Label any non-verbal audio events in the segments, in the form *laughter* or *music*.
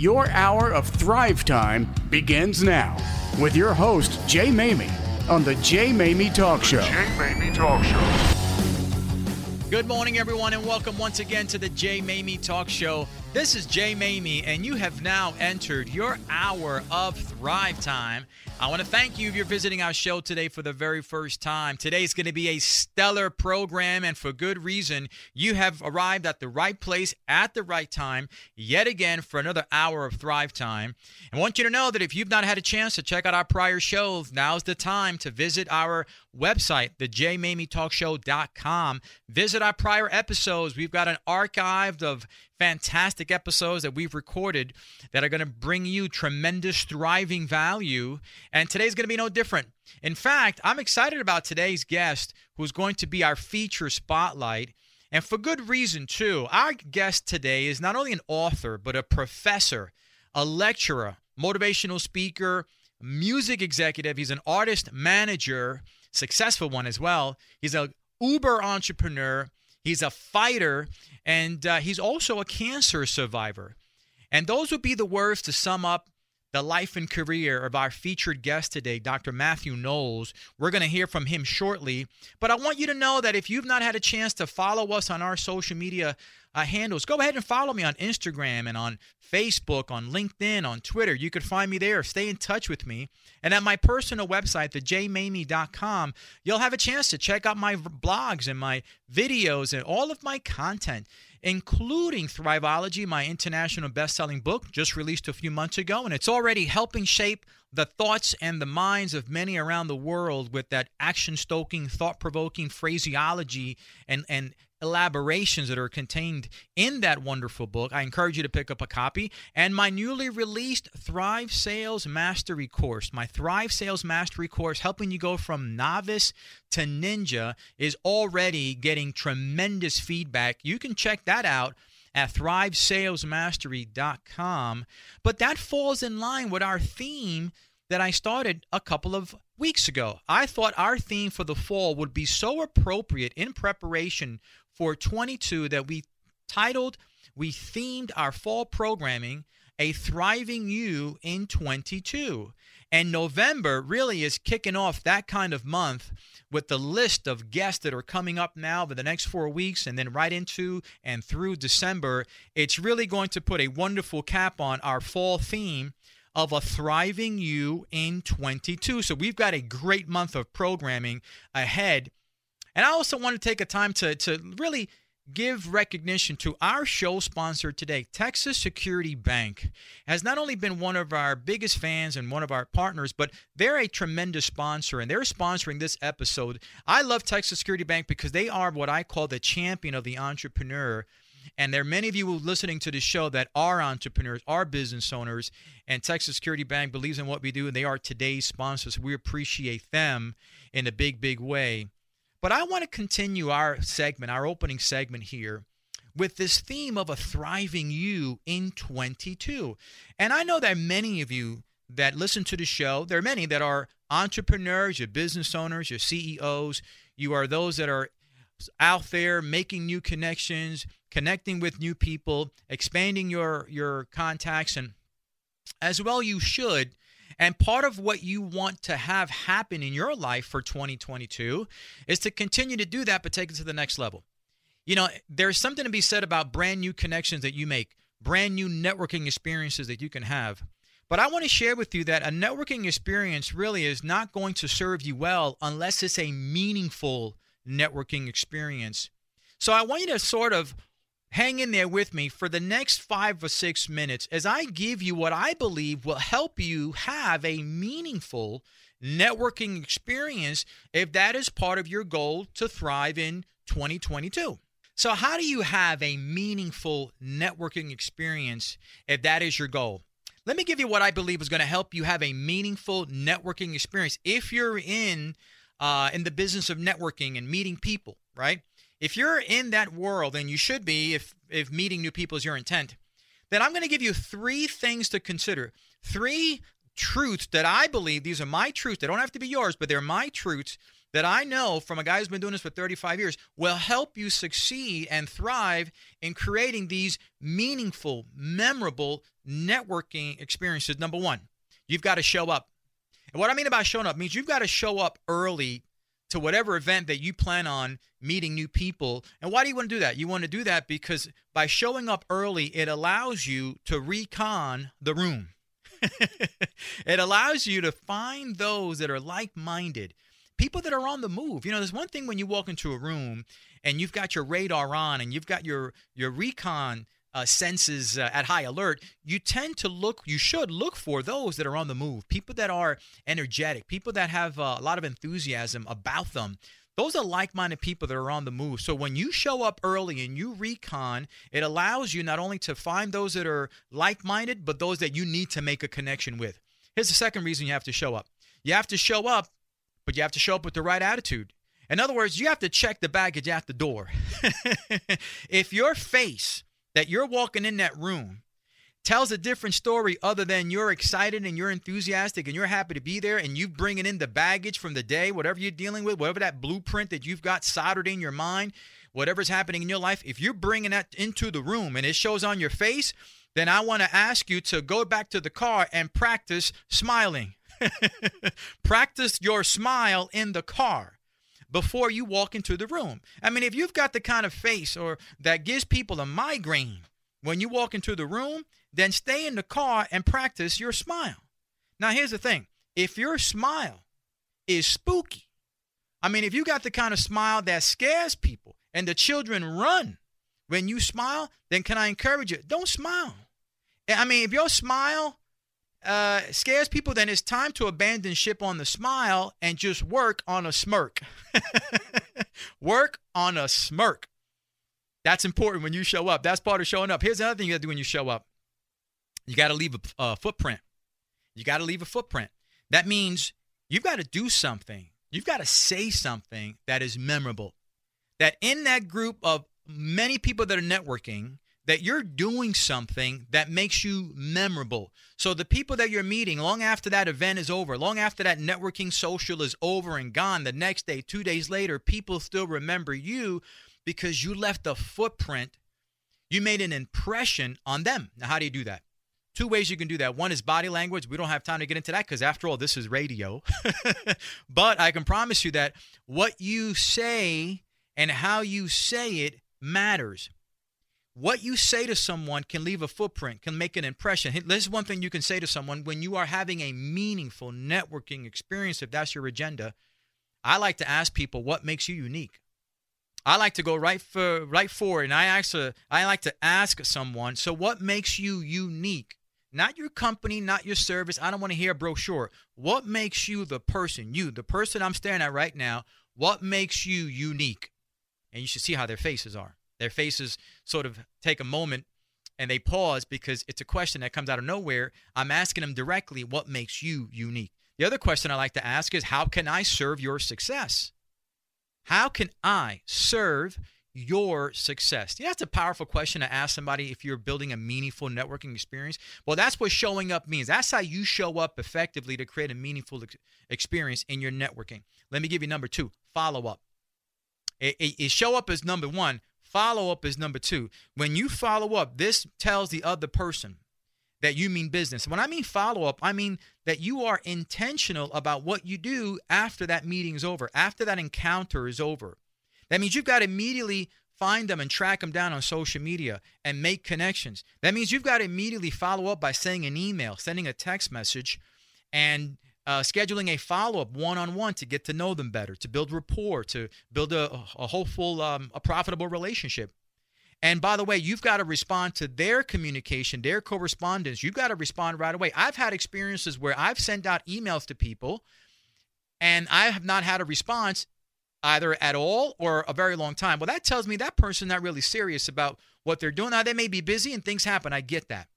Your hour of Thrive Time begins now with your host, Jay Maymi, on the Jay Maymi Talk Show. Jay Maymi Talk Show. Good morning, everyone, and welcome once again to the Jay Maymi Talk Show. This is Jay Maymi, and you have now entered your hour of Thrive Time. I want to thank you if you're visiting our show today for the very first time. Today's going to be a stellar program, and for good reason. You have arrived at the right place at the right time, yet again, for another hour of Thrive Time. I want you to know that if you've not had a chance to check out our prior shows, now's the time to visit our website, thejmamietalkshow.com. Visit our prior episodes. We've got an archive of fantastic episodes that we've recorded that are going to bring you tremendous thriving value. And today's going to be no different. In fact, I'm excited about today's guest who's going to be our feature spotlight. And for good reason, too. Our guest today is not only an author, but a professor, a lecturer, motivational speaker, music executive. He's an artist manager, successful one as well. He's a uber entrepreneur. He's a fighter, and uh, he's also a cancer survivor. And those would be the words to sum up the life and career of our featured guest today, Dr. Mathew Knowles. We're going to hear from him shortly. But I want you to know that if you've not had a chance to follow us on our social media uh, handles, go ahead and follow me on Instagram and on Facebook, on LinkedIn, on Twitter. You could find me there. Stay in touch with me. And at my personal website, thejmamie.com, you'll have a chance to check out my blogs and my videos and all of my content including Thriveology, my international best-selling book just released a few months ago, and it's already helping shape the thoughts and the minds of many around the world with that action-stoking, thought-provoking phraseology and and elaborations that are contained in that wonderful book. I encourage you to pick up a copy. And my newly released Thrive Sales Mastery course, my Thrive Sales Mastery course, helping you go from novice to ninja, is already getting tremendous feedback. You can check that out at thrivesalesmastery.com. But that falls in line with our theme that I started a couple of weeks ago. I thought our theme for the fall would be so appropriate in preparation for 22 that we titled, we themed our fall programming a thriving you in 22. And November really is kicking off that kind of month with the list of guests that are coming up now for the next four weeks and then right into and through December. It's really going to put a wonderful cap on our fall theme of a thriving you in 22. So we've got a great month of programming ahead. And I also want to take a time to, to really give recognition to our show sponsor today, Texas Security Bank. Has not only been one of our biggest fans and one of our partners, but they're a tremendous sponsor and they're sponsoring this episode. I love Texas Security Bank because they are what I call the champion of the entrepreneur. And there are many of you listening to the show that are entrepreneurs, are business owners, and Texas Security Bank believes in what we do, and they are today's sponsors. We appreciate them in a big, big way. But I want to continue our segment, our opening segment here, with this theme of a thriving you in 22. And I know that many of you that listen to the show, there are many that are entrepreneurs, you're business owners, you're CEOs, you are those that are out there making new connections, connecting with new people, expanding your your contacts and as well you should and part of what you want to have happen in your life for 2022 is to continue to do that, but take it to the next level. You know, there's something to be said about brand new connections that you make, brand new networking experiences that you can have. But I want to share with you that a networking experience really is not going to serve you well unless it's a meaningful networking experience. So I want you to sort of hang in there with me for the next five or six minutes as I give you what I believe will help you have a meaningful networking experience if that is part of your goal to thrive in 2022. So, how do you have a meaningful networking experience if that is your goal? Let me give you what I believe is going to help you have a meaningful networking experience if you're in uh, in the business of networking and meeting people, right? If you're in that world, and you should be if, if meeting new people is your intent, then I'm going to give you three things to consider. Three truths that I believe, these are my truths. They don't have to be yours, but they're my truths that I know from a guy who's been doing this for 35 years will help you succeed and thrive in creating these meaningful, memorable networking experiences. Number one, you've got to show up. And what I mean about showing up means you've got to show up early to whatever event that you plan on meeting new people. And why do you want to do that? You want to do that because by showing up early, it allows you to recon the room. *laughs* it allows you to find those that are like minded people that are on the move. You know, there's one thing when you walk into a room and you've got your radar on and you've got your your recon uh, senses uh, at high alert, you tend to look, you should look for those that are on the move, people that are energetic, people that have uh, a lot of enthusiasm about them. Those are like minded people that are on the move. So when you show up early and you recon, it allows you not only to find those that are like minded, but those that you need to make a connection with. Here's the second reason you have to show up you have to show up but you have to show up with the right attitude. In other words, you have to check the baggage at the door. *laughs* if your face that you're walking in that room tells a different story other than you're excited and you're enthusiastic and you're happy to be there and you're bringing in the baggage from the day, whatever you're dealing with, whatever that blueprint that you've got soldered in your mind, whatever's happening in your life, if you're bringing that into the room and it shows on your face, then I want to ask you to go back to the car and practice smiling. *laughs* Practice your smile in the car before you walk into the room. I mean, if you've got the kind of face or that gives people a migraine when you walk into the room, then stay in the car and practice your smile. Now, here's the thing if your smile is spooky, I mean, if you got the kind of smile that scares people and the children run when you smile, then can I encourage you? Don't smile. I mean, if your smile uh, scares people, then it's time to abandon ship on the smile and just work on a smirk. *laughs* work on a smirk. That's important when you show up. That's part of showing up. Here's another thing you got to do when you show up you got to leave a, a footprint. You got to leave a footprint. That means you've got to do something. You've got to say something that is memorable. That in that group of many people that are networking, that you're doing something that makes you memorable. So the people that you're meeting long after that event is over, long after that networking social is over and gone, the next day, 2 days later, people still remember you because you left a footprint. You made an impression on them. Now how do you do that? Two ways you can do that. One is body language. We don't have time to get into that because, after all, this is radio. *laughs* but I can promise you that what you say and how you say it matters. What you say to someone can leave a footprint, can make an impression. This is one thing you can say to someone when you are having a meaningful networking experience, if that's your agenda. I like to ask people what makes you unique. I like to go right for right forward, and I ask a, I like to ask someone. So, what makes you unique? Not your company, not your service. I don't want to hear a brochure. What makes you the person, you, the person I'm staring at right now? What makes you unique? And you should see how their faces are. Their faces sort of take a moment and they pause because it's a question that comes out of nowhere. I'm asking them directly, what makes you unique? The other question I like to ask is, how can I serve your success? How can I serve your success? Yeah, that's a powerful question to ask somebody if you're building a meaningful networking experience. Well, that's what showing up means. That's how you show up effectively to create a meaningful experience in your networking. Let me give you number two follow up. It, it, it show up as number one, Follow up is number two. When you follow up, this tells the other person that you mean business. When I mean follow up, I mean that you are intentional about what you do after that meeting is over, after that encounter is over. That means you've got to immediately find them and track them down on social media and make connections. That means you've got to immediately follow up by sending an email, sending a text message, and uh, scheduling a follow up one on one to get to know them better, to build rapport, to build a, a hopeful, um, a profitable relationship. And by the way, you've got to respond to their communication, their correspondence. You've got to respond right away. I've had experiences where I've sent out emails to people and I have not had a response either at all or a very long time. Well, that tells me that person's not really serious about what they're doing. Now, they may be busy and things happen. I get that.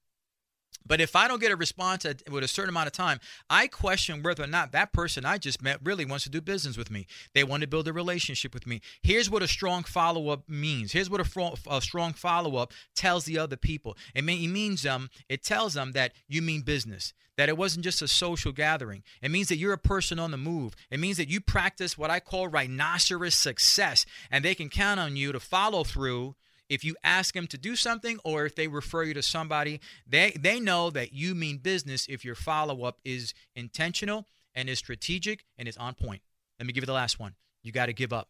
But if I don't get a response at, with a certain amount of time, I question whether or not that person I just met really wants to do business with me. They want to build a relationship with me. Here's what a strong follow up means. Here's what a, a strong follow up tells the other people. It, may, it means um, it tells them that you mean business. That it wasn't just a social gathering. It means that you're a person on the move. It means that you practice what I call rhinoceros success, and they can count on you to follow through if you ask them to do something or if they refer you to somebody, they they know that you mean business if your follow-up is intentional and is strategic and is on point. Let me give you the last one. You got to give up.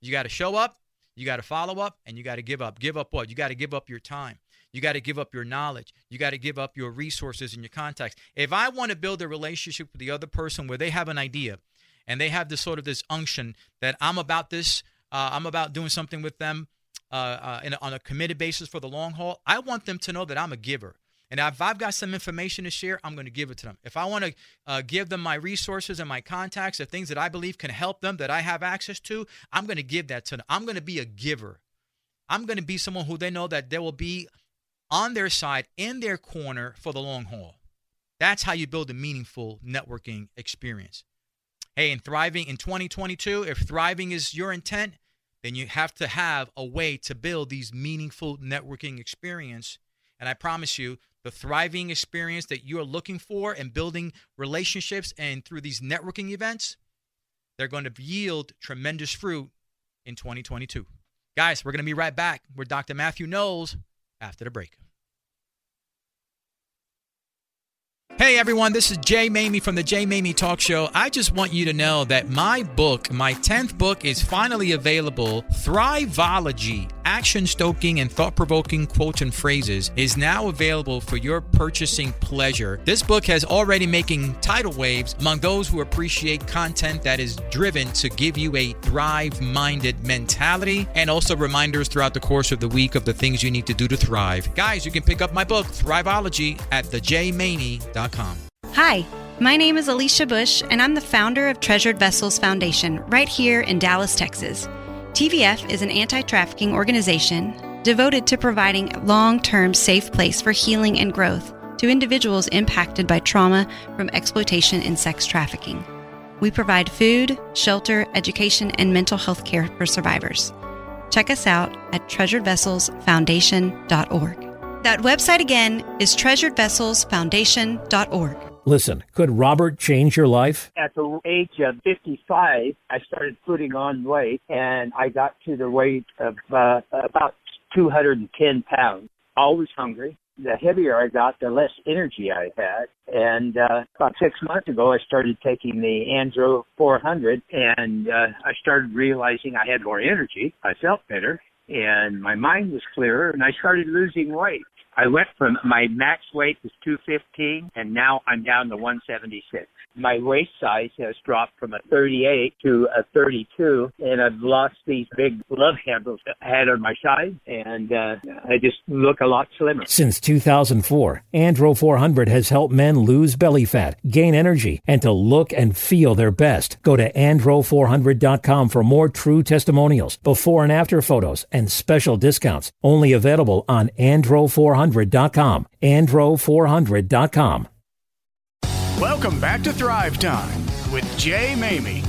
You got to show up, you got to follow up, and you got to give up. Give up what? You got to give up your time. You got to give up your knowledge. You got to give up your resources and your contacts. If I want to build a relationship with the other person where they have an idea and they have this sort of this unction that I'm about this, uh, I'm about doing something with them, uh, uh, a, on a committed basis for the long haul, I want them to know that I'm a giver. And if I've got some information to share, I'm going to give it to them. If I want to uh, give them my resources and my contacts the things that I believe can help them, that I have access to, I'm going to give that to them. I'm going to be a giver. I'm going to be someone who they know that they will be on their side, in their corner for the long haul. That's how you build a meaningful networking experience. Hey, in thriving in 2022, if thriving is your intent, then you have to have a way to build these meaningful networking experience. And I promise you, the thriving experience that you're looking for and building relationships and through these networking events, they're going to yield tremendous fruit in 2022. Guys, we're going to be right back with Dr. Mathew Knowles after the break. Hey everyone, this is Jay Maymi from the Jay Maymi Talk Show. I just want you to know that my book, my 10th book, is finally available. Thrivology Action Stoking and Thought Provoking Quotes and Phrases is now available for your purchasing pleasure. This book has already making tidal waves among those who appreciate content that is driven to give you a thrive minded mentality and also reminders throughout the course of the week of the things you need to do to thrive. Guys, you can pick up my book, Thrivology, at thejmamie.com. Hi, my name is Alicia Bush, and I'm the founder of Treasured Vessels Foundation right here in Dallas, Texas. TVF is an anti trafficking organization devoted to providing a long term safe place for healing and growth to individuals impacted by trauma from exploitation and sex trafficking. We provide food, shelter, education, and mental health care for survivors. Check us out at treasuredvesselsfoundation.org. That website again is treasuredvesselsfoundation.org. Listen, could Robert change your life? At the age of 55, I started putting on weight and I got to the weight of uh, about 210 pounds. Always hungry. The heavier I got, the less energy I had. And uh, about six months ago, I started taking the Andro 400 and uh, I started realizing I had more energy. I felt better and my mind was clearer and I started losing weight. I went from my max weight was 215 and now I'm down to 176. My waist size has dropped from a 38 to a 32 and I've lost these big love handles that I had on my side and uh, I just look a lot slimmer. Since 2004, Andro 400 has helped men lose belly fat, gain energy, and to look and feel their best. Go to andro400.com for more true testimonials, before and after photos, and special discounts. Only available on andro400.com. andro400.com. Welcome back to Thrive Time with Jay Maymi.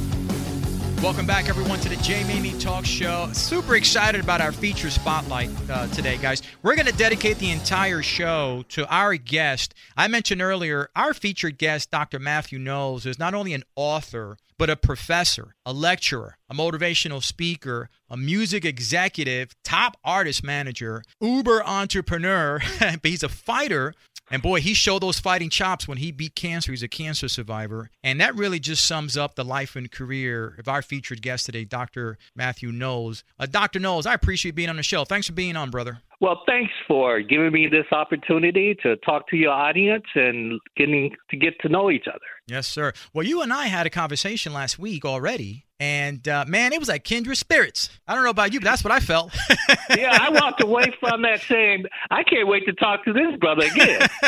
Welcome back, everyone, to the Jay Maymi Talk Show. Super excited about our feature spotlight uh, today, guys. We're going to dedicate the entire show to our guest. I mentioned earlier, our featured guest, Dr. Mathew Knowles, is not only an author, but a professor, a lecturer, a motivational speaker, a music executive, top artist manager, uber entrepreneur. *laughs* but he's a fighter and boy, he showed those fighting chops when he beat cancer. He's a cancer survivor. And that really just sums up the life and career of our featured guest today, Dr. Mathew Knowles. Uh, Dr. Knowles, I appreciate you being on the show. Thanks for being on, brother. Well, thanks for giving me this opportunity to talk to your audience and getting to get to know each other. Yes, sir. Well, you and I had a conversation last week already and uh, man, it was like kindred spirits. I don't know about you, but that's what I felt. *laughs* yeah, I walked away from that saying, I can't wait to talk to this brother again. *laughs*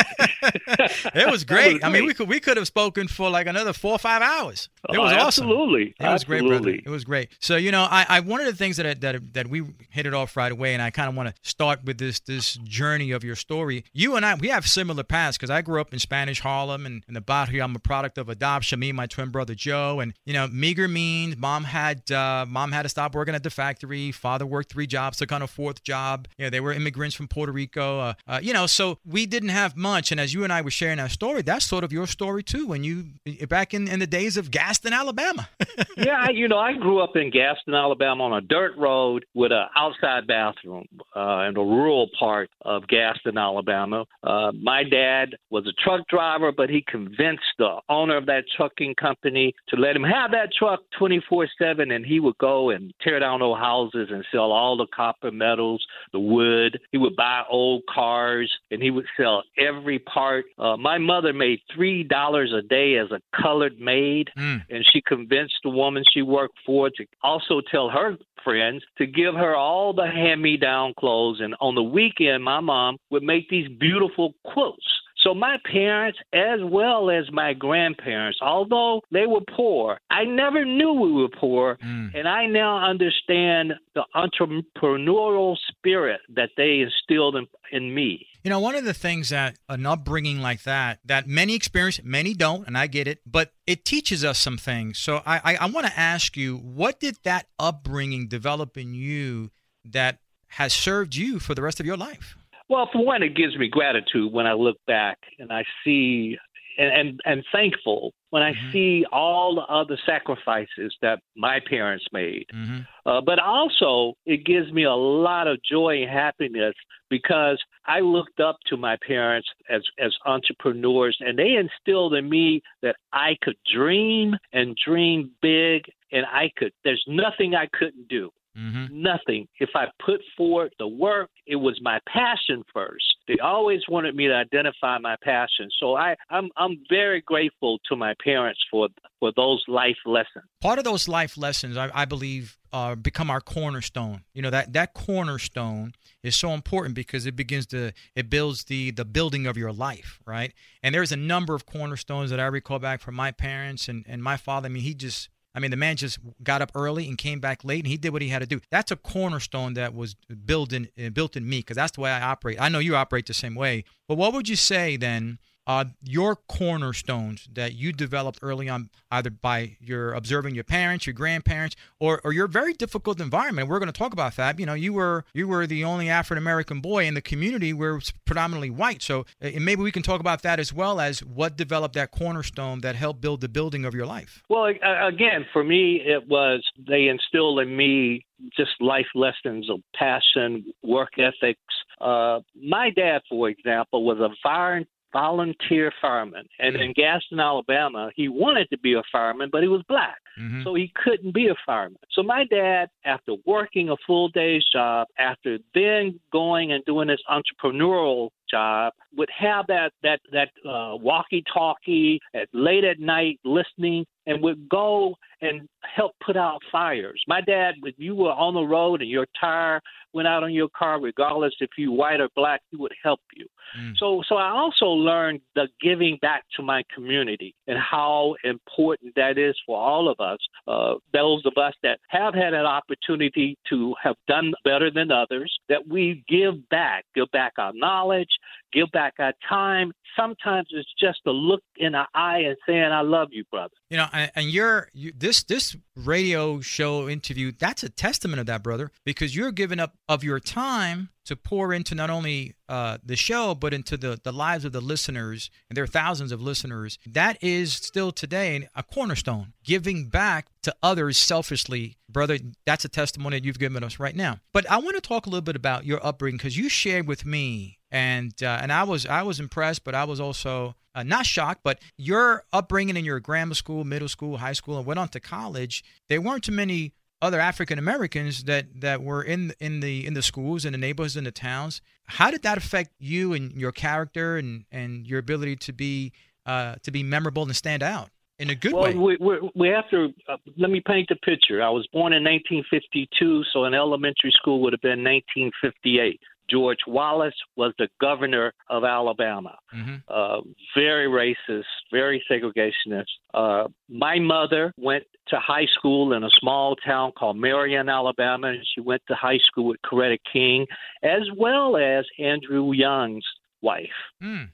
it was *laughs* great. Was I mean, we could we could have spoken for like another four or five hours. It was oh, awesome. Absolutely, it was absolutely. great, brother. It was great. So you know, I, I one of the things that that that we hit it off right away, and I kind of want to start with this this journey of your story. You and I, we have similar paths because I grew up in Spanish Harlem and in the barrio. I'm a product of adoption. Me and my twin brother Joe, and you know, meager means. Mom had uh, mom had to stop working at the factory. Father worked three jobs, took on a fourth job. You know, they were immigrants from Puerto Rico. Uh, uh, you know, so we didn't have much. And as you and I were sharing our story, that's sort of your story too. When you back in in the days of Gadsden, Alabama. *laughs* yeah, you know, I grew up in Gadsden, Alabama, on a dirt road with an outside bathroom uh, in the rural part of Gadsden, Alabama. Uh, my dad was a truck driver, but he convinced the owner of that trucking company to let him have that truck 24 7, and he would go and tear down old houses and sell all the copper metals, the wood. He would buy old cars, and he would sell every part. Uh, my mother made $3 a day as a colored maid, mm. and she convinced the woman she worked for to also tell her friends to give her all the hand me down clothes. And on the weekend, my mom would make these beautiful quilts so my parents, as well as my grandparents, although they were poor, I never knew we were poor, mm. and I now understand the entrepreneurial spirit that they instilled in, in me. You know, one of the things that an upbringing like that, that many experience, many don't, and I get it, but it teaches us some things. So I, I, I want to ask you, what did that upbringing develop in you that has served you for the rest of your life? Well, for one, it gives me gratitude when I look back and I see and and, and thankful when I mm-hmm. see all the other sacrifices that my parents made. Mm-hmm. Uh, but also, it gives me a lot of joy and happiness because I looked up to my parents as as entrepreneurs, and they instilled in me that I could dream and dream big, and I could. There's nothing I couldn't do. Mm-hmm. Nothing. If I put forward the work, it was my passion first. They always wanted me to identify my passion. So I, I'm I'm very grateful to my parents for for those life lessons. Part of those life lessons, I, I believe, uh, become our cornerstone. You know that that cornerstone is so important because it begins to it builds the the building of your life, right? And there's a number of cornerstones that I recall back from my parents and and my father. I mean, he just I mean, the man just got up early and came back late, and he did what he had to do. That's a cornerstone that was built in uh, built in me because that's the way I operate. I know you operate the same way. But what would you say then uh, your cornerstones that you developed early on, either by your observing your parents, your grandparents, or, or your very difficult environment. We're going to talk about that. You know, you were you were the only African American boy in the community where it's predominantly white. So uh, maybe we can talk about that as well as what developed that cornerstone that helped build the building of your life. Well, again, for me, it was they instilled in me just life lessons of passion, work ethics. Uh, my dad, for example, was a fire volunteer fireman. And mm-hmm. in Gadsden, Alabama, he wanted to be a fireman, but he was black. Mm-hmm. So he couldn't be a fireman. So my dad, after working a full day's job, after then going and doing this entrepreneurial job, would have that that that uh, walkie-talkie at late at night listening, and would go and help put out fires. My dad, if you were on the road and your tire went out on your car, regardless if you white or black, he would help you. Mm. So, so I also learned the giving back to my community and how important that is for all of us. Uh, those of us that have had an opportunity to have done better than others, that we give back, give back our knowledge, give back our time. Sometimes it's just a look in the eye and saying, "I love you, brother." You know, and you're you, this this radio show interview. That's a testament of that, brother, because you're giving up of your time to pour into not only uh, the show but into the the lives of the listeners, and there are thousands of listeners. That is still today a cornerstone, giving back to others selfishly, brother. That's a testimony that you've given us right now. But I want to talk a little bit about your upbringing because you shared with me and uh, and I was I was impressed, but I was also uh, not shocked. But your upbringing in your grammar school, middle school, high school, and went on to college, there weren't too many other African Americans that that were in in the in the schools in the neighborhoods in the towns. How did that affect you and your character and and your ability to be uh, to be memorable and stand out? in a good well, way. we, we, we have to uh, let me paint the picture. I was born in 1952, so an elementary school would have been 1958. George Wallace was the governor of Alabama. hmm Uh, very racist, very segregationist. Uh, my mother went to high school in a small town called Marion, Alabama, and she went to high school with Coretta King, as well as Andrew Young's wife. Mm.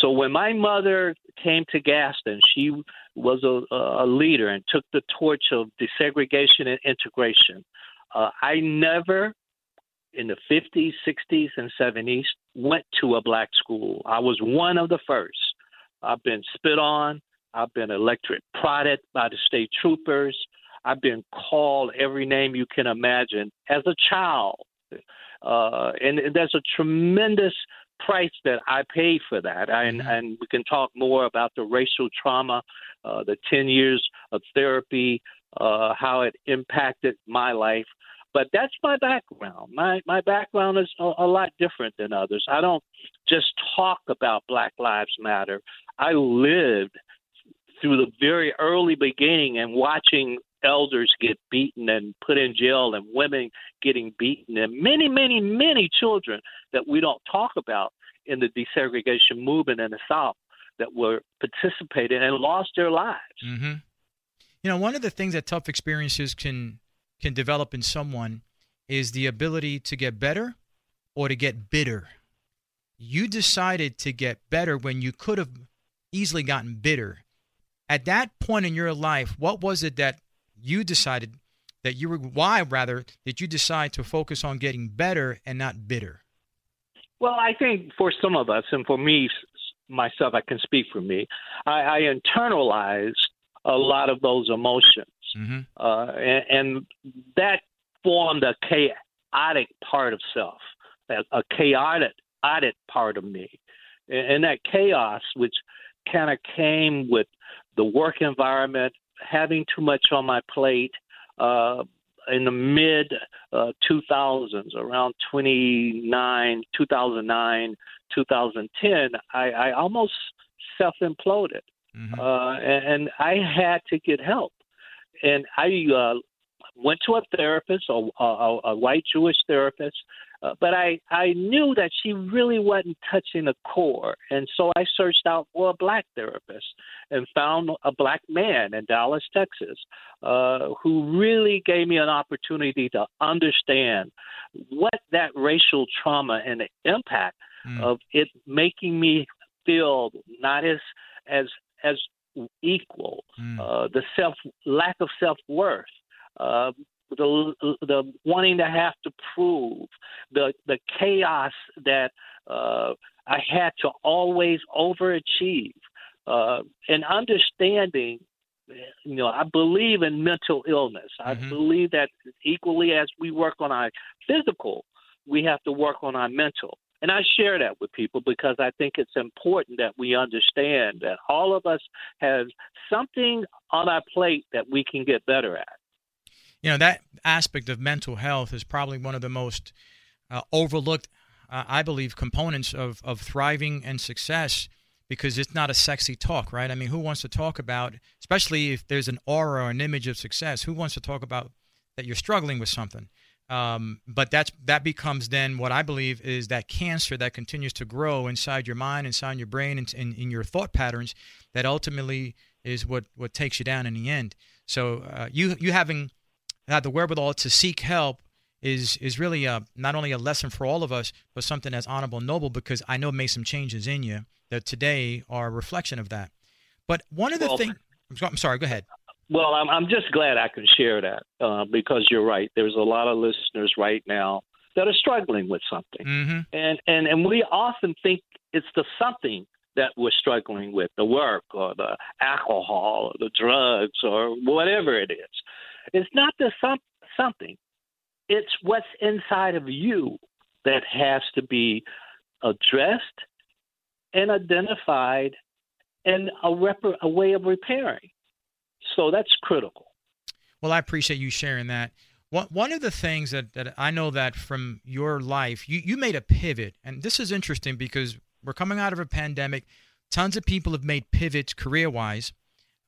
So when my mother came to Gadsden, she was a, a leader and took the torch of desegregation and integration. Uh, I never, in the 50s, 60s, and 70s, went to a black school. I was one of the first. I've been spit on. I've been electric prodded by the state troopers. I've been called every name you can imagine as a child. Uh, and there's a tremendous price that I paid for that. And, Mhm. and we can talk more about the racial trauma, uh, the 10 years of therapy, uh, how it impacted my life. But that's my background. My my background is a, a lot different than others. I don't just talk about Black Lives Matter. I lived through the very early beginning and watching elders get beaten and put in jail and women getting beaten and many, many, many children that we don't talk about in the desegregation movement in the South that were participating and lost their lives. hmm You know, one of the things that tough experiences can can develop in someone is the ability to get better or to get bitter. You decided to get better when you could have easily gotten bitter. At that point in your life, what was it that you decided that you were why rather did you decide to focus on getting better and not bitter? Well, I think for some of us, and for me myself, I can speak for me, I, I internalized a lot of those emotions. Mm-hmm. uh, and, and that formed a chaotic part of self, a, a chaotic, chaotic part of me, and, and that chaos, which kind of came with the work environment, having too much on my plate. Uh, in the mid uh, 2000s, around 29, 2009, 2010, I, I almost self imploded. Mm-hmm. Uh, and, and I had to get help. And I uh, went to a therapist, a, a, a white Jewish therapist, uh, but I, I knew that she really wasn't touching the core. And so I searched out for a black therapist and found a black man in Dallas, Texas, uh, who really gave me an opportunity to understand what that racial trauma and the impact Mm. of it making me feel not as as as equal, Mm. uh, the self lack of self worth, uh, the the wanting to have to prove, the the chaos that uh, I had to always overachieve, uh, and understanding. You know, I believe in mental illness. I Mhm. believe that equally as we work on our physical, we have to work on our mental. And I share that with people because I think it's important that we understand that all of us have something on our plate that we can get better at. you know that aspect of mental health is probably one of the most uh, overlooked uh, i believe components of, of thriving and success because it's not a sexy talk right i mean who wants to talk about especially if there's an aura or an image of success who wants to talk about that you're struggling with something um, but that's that becomes then what I believe is that cancer that continues to grow inside your mind, inside your brain, and in, in your thought patterns. That ultimately is what what takes you down in the end. So uh, you you having had the wherewithal to seek help is is really a, not only a lesson for all of us, but something that's honorable and noble because I know it made some changes in you that today are a reflection of that. But one of the Well, things, I'm sorry, go ahead. Well, I'm, I'm just glad I can share that uh, because you're right. There's a lot of listeners right now that are struggling with something. Mm-hmm. and and and we often think it's the something that we're struggling with the work or the alcohol or the drugs or whatever it is it's not the some, something it's what's inside of you that has to be addressed and identified and a, rep- a way of repairing so that's critical Well, I appreciate you sharing that. One of the things that, that I know that from your life, you, you made a pivot. And this is interesting because we're coming out of a pandemic. Tons of people have made pivots career wise.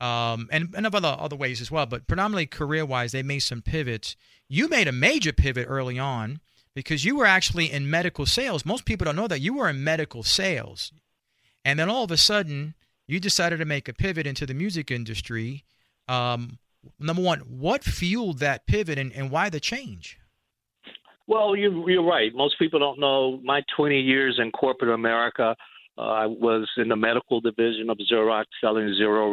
um, and and of other other ways as well. But predominantly career wise, they made some pivots. You made a major pivot early on because you were actually in medical sales. Most people don't know that you were in medical sales, and then all of a sudden you decided to make a pivot into the music industry. Um, number one, what fueled that pivot, and, and why the change? Well, you, you're right. Most people don't know my 20 years in corporate America. Uh, I was in the medical division of Xerox selling zero,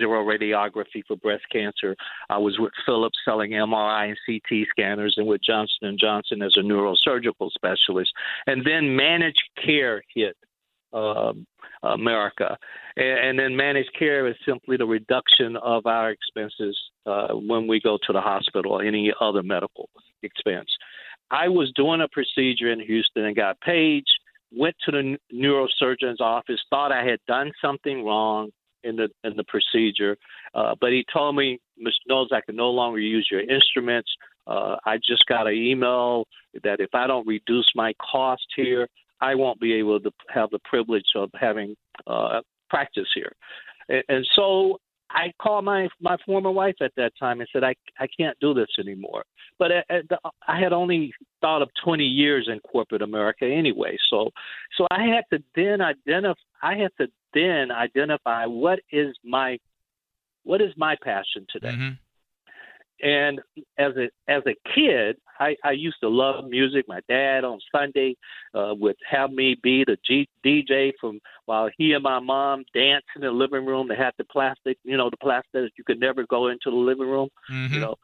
xeroradiography for breast cancer. I was with Philips selling MRI and CT scanners, and with Johnson and Johnson as a neurosurgical specialist. And then managed care hit uh, America, and, and, then managed care is simply the reduction of our expenses uh, when we go to the hospital or any other medical expense. I was doing a procedure in Houston and got paid went to the neurosurgeon's office, thought I had done something wrong in the in the procedure, uh, but he told me, Mr. Knowles, I can no longer use your instruments. Uh, I just got an email that if I don't reduce my cost here, I won't be able to have the privilege of having uh, practice here. And, and so I called my my former wife at that time and said I I can't do this anymore. But at, at the, I had only thought of 20 years in corporate America anyway. So so I had to then identify I had to then identify what is my what is my passion today. Mm-hmm. And as a as a kid, I, I used to love music. My dad on Sunday uh, would have me be the G- DJ from while he and my mom danced in the living room. They had the plastic, you know, the plastic that you could never go into the living room. Mm-hmm. You know,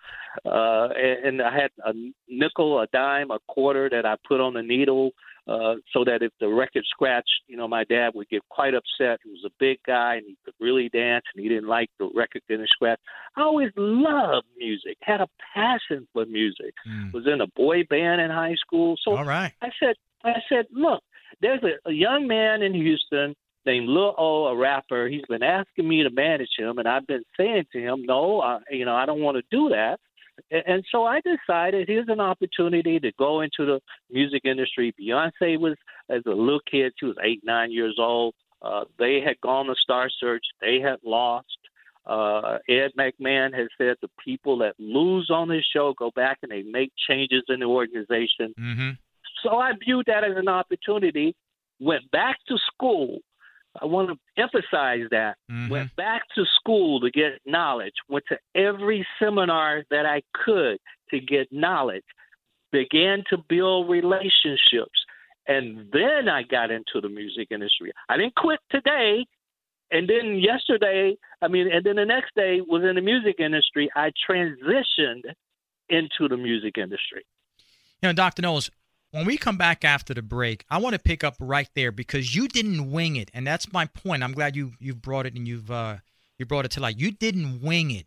uh, and, and I had a nickel, a dime, a quarter that I put on the needle uh, so that if the record scratched, you know, my dad would get quite upset. He was a big guy and he could really dance, and he didn't like the record getting scratched. I always loved music, had a passion for music. Mm. Was in a boy band in high school. So All right. I said, I said, look, there's a, a young man in Houston named Lil O, a rapper. He's been asking me to manage him, and I've been saying to him, no, I, you know, I don't want to do that. And so I decided here's an opportunity to go into the music industry. Beyonce was, as a little kid, she was eight, nine years old. Uh, they had gone to Star Search, they had lost. Uh, Ed McMahon has said the people that lose on this show go back and they make changes in the organization. Mm-hmm. So I viewed that as an opportunity. Went back to school I want to emphasize that. Mm-hmm. Went back to school to get knowledge, went to every seminar that I could to get knowledge, began to build relationships. And then I got into the music industry. I didn't quit today. And then yesterday, I mean, and then the next day was in the music industry. I transitioned into the music industry. You know, Dr. Knowles, when we come back after the break, I want to pick up right there because you didn't wing it, and that's my point. I'm glad you you've brought it and you've uh, you brought it to light. You didn't wing it.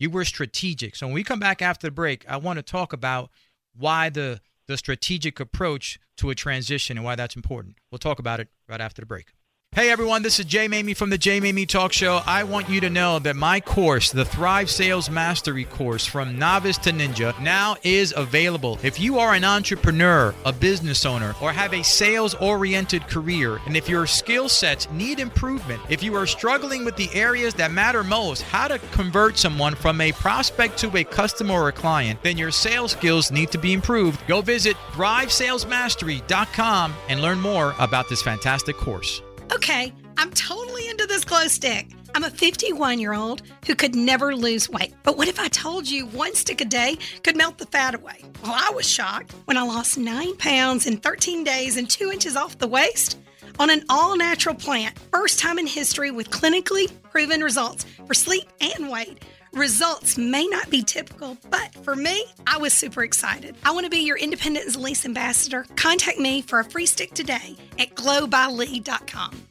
You were strategic. So when we come back after the break, I want to talk about why the the strategic approach to a transition and why that's important. We'll talk about it right after the break. Hey everyone, this is Jay Maymi from the Jay Maymi Talk Show. I want you to know that my course, the Thrive Sales Mastery course from novice to ninja, now is available. If you are an entrepreneur, a business owner, or have a sales oriented career, and if your skill sets need improvement, if you are struggling with the areas that matter most, how to convert someone from a prospect to a customer or a client, then your sales skills need to be improved. Go visit thrivesalesmastery.com and learn more about this fantastic course. Okay, I'm totally into this glow stick. I'm a 51 year old who could never lose weight. But what if I told you one stick a day could melt the fat away? Well, I was shocked when I lost nine pounds in 13 days and two inches off the waist on an all natural plant. First time in history with clinically proven results for sleep and weight. Results may not be typical, but for me, I was super excited. I want to be your independent Zalease ambassador. Contact me for a free stick today at glowbylee.com.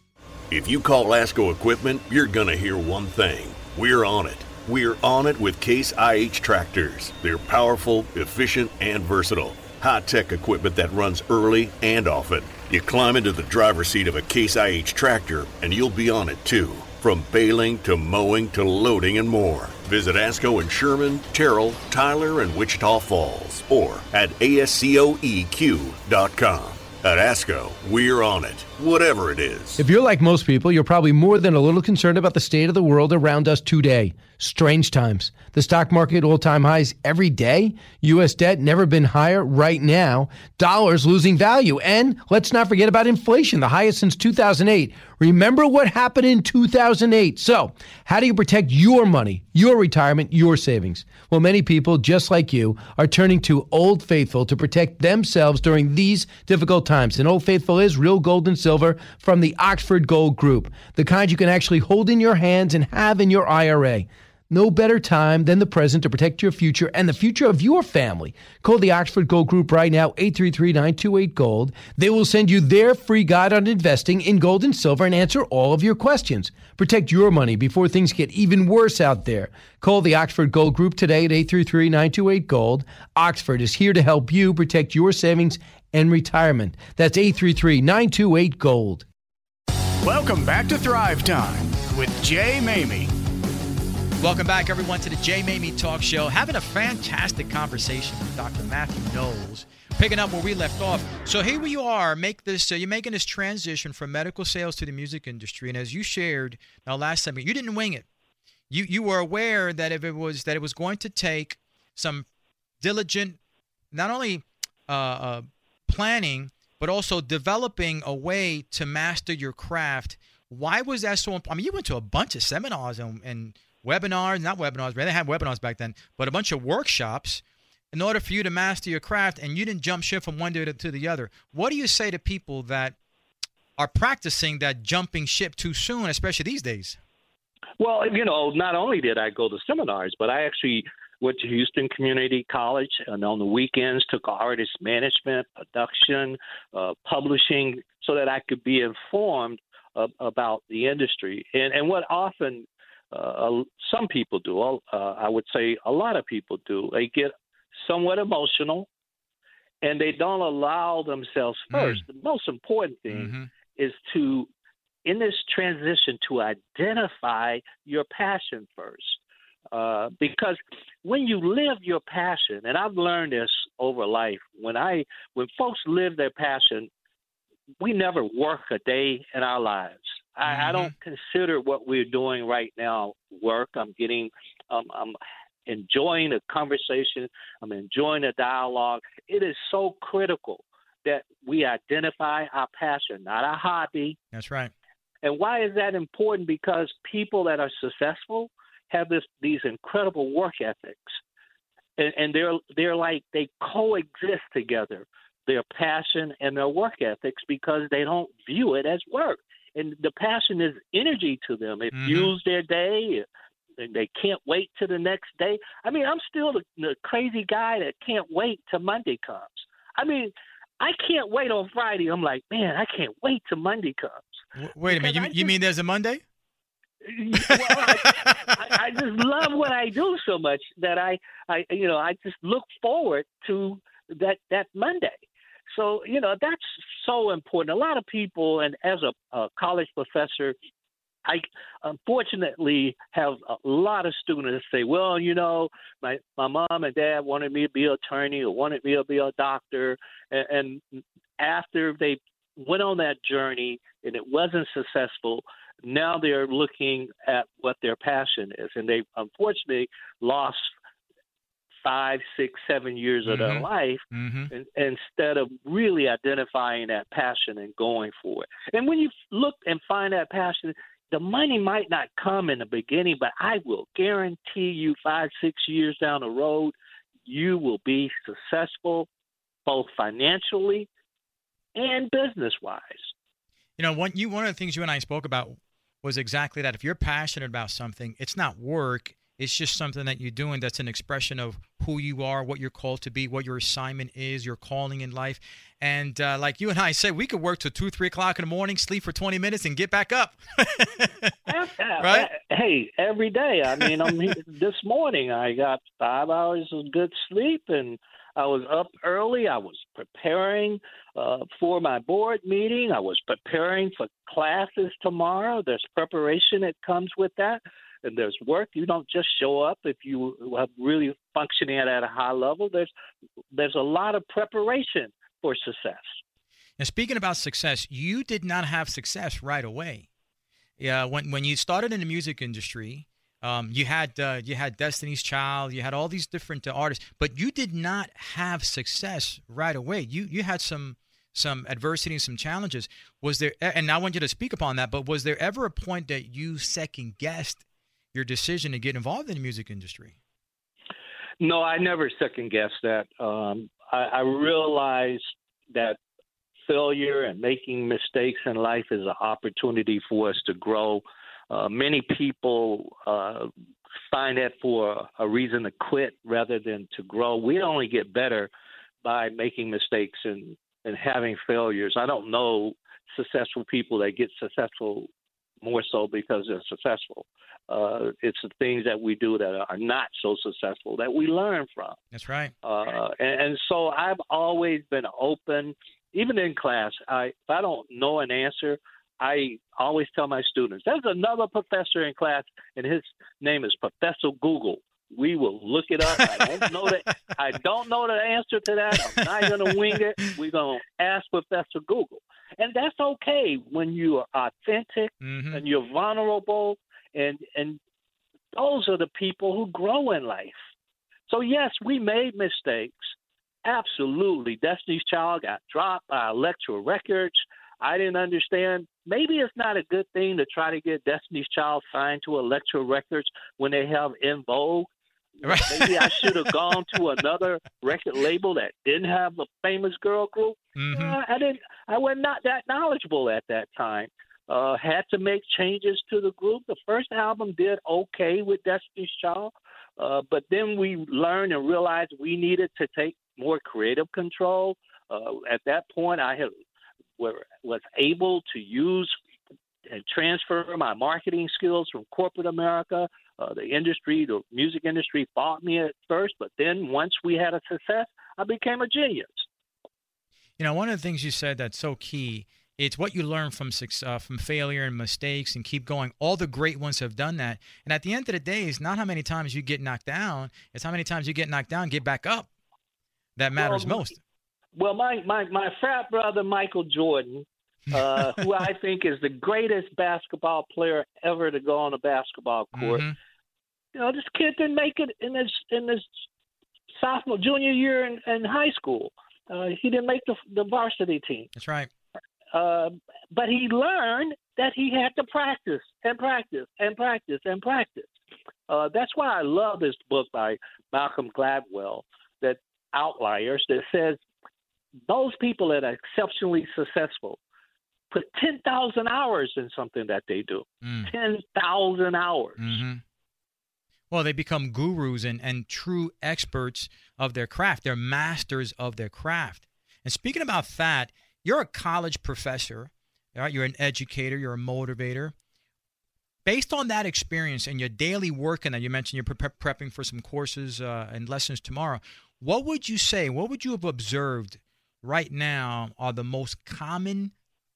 If you call ASCO Equipment, you're going to hear one thing. We're on it. We're on it with Case IH tractors. They're powerful, efficient, and versatile. High tech equipment that runs early and often. You climb into the driver's seat of a Case IH tractor, and you'll be on it too. From baling to mowing to loading and more. Visit ASCO in Sherman, Terrell, Tyler, and Wichita Falls or at ASCOEQ.com. At ASCO, we're on it, whatever it is. If you're like most people, you're probably more than a little concerned about the state of the world around us today. Strange times. The stock market all time highs every day. U.S. debt never been higher right now. Dollars losing value. And let's not forget about inflation, the highest since 2008. Remember what happened in 2008. So, how do you protect your money, your retirement, your savings? Well, many people, just like you, are turning to Old Faithful to protect themselves during these difficult times. And Old Faithful is real gold and silver from the Oxford Gold Group, the kind you can actually hold in your hands and have in your IRA. No better time than the present to protect your future and the future of your family. Call the Oxford Gold Group right now, 833-928-GOLD. They will send you their free guide on investing in gold and silver and answer all of your questions. Protect your money before things get even worse out there. Call the Oxford Gold Group today at 833-928-GOLD. Oxford is here to help you protect your savings and retirement. That's 833-928-GOLD. Welcome back to Thrive Time with Jay Maymi. Welcome back, everyone, to the Jay Maymi Talk Show. Having a fantastic conversation with Dr. Mathew Knowles, picking up where we left off. So here we are, make this. Uh, you're making this transition from medical sales to the music industry, and as you shared now last time, you didn't wing it. You you were aware that if it was that it was going to take some diligent, not only uh, uh, planning but also developing a way to master your craft. Why was that so important? I mean, you went to a bunch of seminars and, and webinars, not webinars, they had webinars back then, but a bunch of workshops in order for you to master your craft and you didn't jump ship from one day to, to the other. What do you say to people that are practicing that jumping ship too soon, especially these days? Well, you know, not only did I go to seminars, but I actually went to Houston Community College and on the weekends took artist management, production, uh, publishing, so that I could be informed uh, about the industry. And and what often uh, some people do, uh, I would say a lot of people do, they get somewhat emotional and they don't allow themselves hmm. first. Mm. The most important thing mm-hmm. is to, in this transition, to identify your passion first. Uh, because when you live your passion, and I've learned this over life, when I when folks live their passion, we never work a day in our lives. I, mm-hmm. I don't consider what we're doing right now work. I'm getting, um, I'm enjoying the conversation. I'm enjoying the dialogue. It is so critical that we identify our passion, not our hobby. That's right. And why is that important? Because people that are successful have this these incredible work ethics, and, and they're they're like they coexist together. Their passion and their work ethics because they don't view it as work and the passion is energy to them. It mm-hmm. fuels their day. And they can't wait to the next day. I mean, I'm still the, the crazy guy that can't wait till Monday comes. I mean, I can't wait on Friday. I'm like, man, I can't wait till Monday comes. Wait a minute. You, just, you mean there's a Monday? well, I, I, I just love what I do so much that I, I, you know, I just look forward to that that Monday. So, you know, that's so important. A lot of people, and as a, a college professor, I unfortunately have a lot of students say, well, you know, my, my mom and dad wanted me to be an attorney or wanted me to be a doctor. And, and after they went on that journey and it wasn't successful, now they're looking at what their passion is. And they unfortunately lost five, six, seven years mm-hmm. of their mm-hmm. life mm-hmm. and, instead of really identifying that passion and going for it. And when you look and find that passion, the money might not come in the beginning, but I will guarantee you five, six years down the road, you will be successful both financially and business wise. You know, one you one of the things you and I spoke about was exactly that. If you're passionate about something, it's not work, it's just something that you're doing that's an expression of who you are, what you're called to be, what your assignment is, your calling in life. And uh, like you and I said, we could work till two, three o'clock in the morning, sleep for 20 minutes, and get back up. *laughs* right? Hey, every day. I mean, I'm *laughs* this morning. I got five hours of good sleep, and I was up early. I was preparing uh, for my board meeting. I was preparing for classes tomorrow. There's preparation that comes with that and there's work. You don't just show up if you are really functioning at, a high level. There's there's a lot of preparation for success. And speaking about success, you did not have success right away. Yeah, when when you started in the music industry, um, you had uh, you had Destiny's Child, you had all these different uh, artists, but you did not have success right away. You you had some some adversity, some challenges. Was there? And I want you to speak upon that. But was there ever a point that you second guessed your decision to get involved in the music industry? No, I never second guessed that. Um, I, I realized that failure and making mistakes in life is an opportunity for us to grow. Uh, many people uh, find that for a reason to quit rather than to grow. We only get better by making mistakes and, and having failures. I don't know successful people that get successful more so because they're successful. Uh, it's the things that we do that are not so successful that we learn from. That's right. Uh, and, and so I've always been open, even in class. I if I don't know an answer, I always tell my students, "There's another professor in class, and his name is Professor Google." We will look it up. I don't know that. *laughs* I don't know the answer to that. I'm not going to wing it. We're going to ask Professor Google, and that's okay when you are authentic Mm-hmm. and you're vulnerable, and and those are the people who grow in life. So yes, we made mistakes. Absolutely, Destiny's Child got dropped by Elektra Records. I didn't understand. Maybe it's not a good thing to try to get Destiny's Child signed to Elektra Records when they have En Vogue. Right. Maybe I should have gone to another record label that didn't have a famous girl group. Mhm. Uh, I didn't. I was not that knowledgeable at that time. Uh, had to make changes to the group. The first album did okay with Destiny's Child, uh, but then we learned and realized we needed to take more creative control. Uh, at that point, I had were, was able to use and transfer my marketing skills from corporate America. Uh, the industry, the music industry, fought me at first, but then once we had a success, I became a genius. You know, one of the things you said that's so key. It's what you learn from suc- uh, from failure and mistakes, and keep going. All the great ones have done that. And at the end of the day, it's not how many times you get knocked down; it's how many times you get knocked down, get back up. That matters Well, most. Well, my, my, my frat brother, Michael Jordan, *laughs* uh, who I think is the greatest basketball player ever to go on a basketball court, Mhm. You know, this kid didn't make it in his, in his sophomore, junior year in, in high school. Uh, he didn't make the, the varsity team. That's right. Uh, but he learned that he had to practice and practice and practice and practice. Uh, that's why I love this book by Malcolm Gladwell, that Outliers, that says those people that are exceptionally successful put 10,000 hours in something that they do. Mm. 10,000 hours. hmm Well, they become gurus and, and true experts of their craft. They're masters of their craft. And speaking about that, you're a college professor, right? You're an educator, you're a motivator. Based on that experience and your daily work, and that you mentioned you're pre- prepping for some courses uh, and lessons tomorrow, what would you say, what would you have observed right now are the most common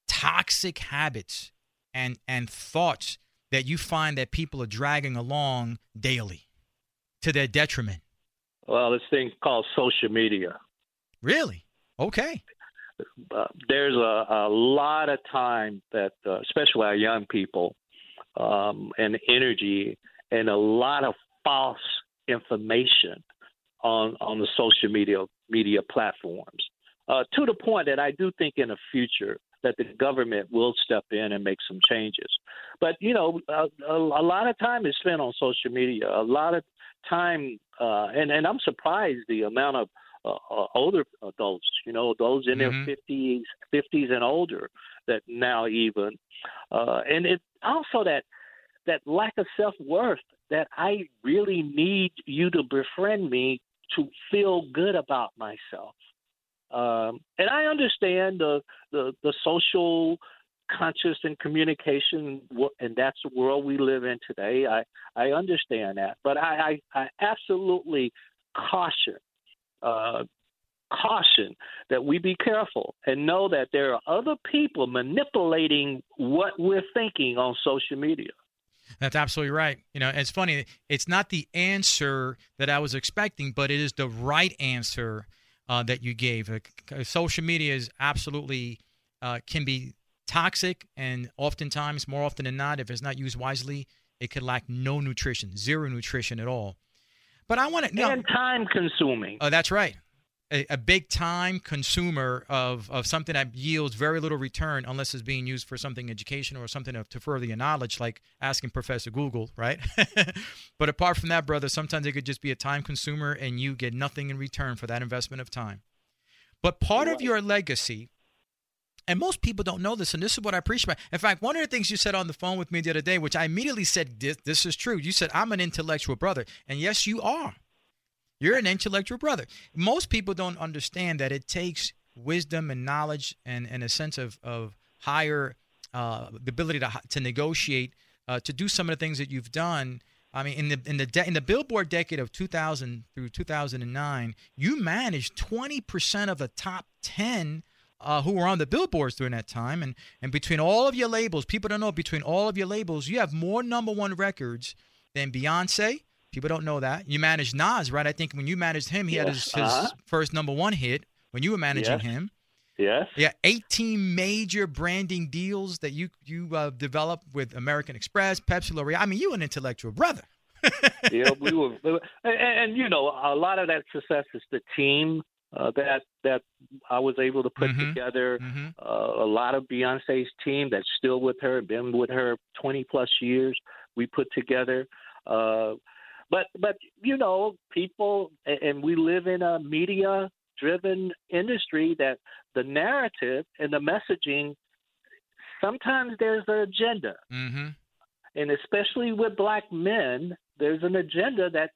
toxic habits and, and thoughts that you find that people are dragging along daily to their detriment? Well, this thing called social media. Really? Okay. uh, there's a, a lot of time that, uh, especially our young people, um, and energy, and a lot of false information on on the social media media platforms. Uh, to the point that I do think in the future that the government will step in and make some changes. But you know, a, a, a lot of time is spent on social media. A lot of time, uh, and and I'm surprised the amount of uh, uh, older adults, you know, those in Mhm. their 50s, 50s and older, that now even, uh, and it also that that lack of self worth that I really need you to befriend me to feel good about myself. Um, and I understand the, the the social conscious and communication, and that's the world we live in today. I I understand that, but I I, I absolutely caution uh, caution that we be careful and know that there are other people manipulating what we're thinking on social media. That's absolutely right. You know, it's funny. It's not the answer that I was expecting, but it is the right answer uh, that you gave. Uh, social media is absolutely uh, can be toxic, and oftentimes, more often than not, if it's not used wisely, it could lack no nutrition, zero nutrition at all. But I want to and time consuming. Oh, that's right. A, a, big time consumer of, of something that yields very little return unless it's being used for something educational or something to, to further your knowledge, like asking Professor Google, right? *laughs* but apart from that, brother, sometimes it could just be a time consumer and you get nothing in return for that investment of time. But part right. of your legacy and most people don't know this, and this is what I preach about. In fact, one of the things you said on the phone with me the other day, which I immediately said, this, this is true. You said, I'm an intellectual brother. And yes, you are. You're an intellectual brother. Most people don't understand that it takes wisdom and knowledge and, and a sense of, of higher uh, ability to, to negotiate uh, to do some of the things that you've done. I mean, in the in the de- in the Billboard decade of 2000 through 2009, you managed 20 percent of the top 10 uh, who were on the billboards during that time. And, and between all of your labels, people don't know, between all of your labels, you have more number one records than Beyonce. People don't know that. You managed Nas, right? I think when you managed him, he yes. had his, his uh-huh. first number one hit when you were managing yes. him. Yes. Yeah, 18 major branding deals that you you uh, developed with American Express, Pepsi, L'Oreal. I mean, you an intellectual brother. *laughs* yeah, we were, and, and, you know, a lot of that success is the team uh, that that I was able to put mm-hmm. together. Mm-hmm. Uh, a lot of Beyonce's team that's still with her, been with her 20 plus years. We put together. Uh, but but you know, people, and we live in a media driven industry that the narrative and the messaging sometimes there's an agenda. Mm-hmm. And especially with black men, there's an agenda that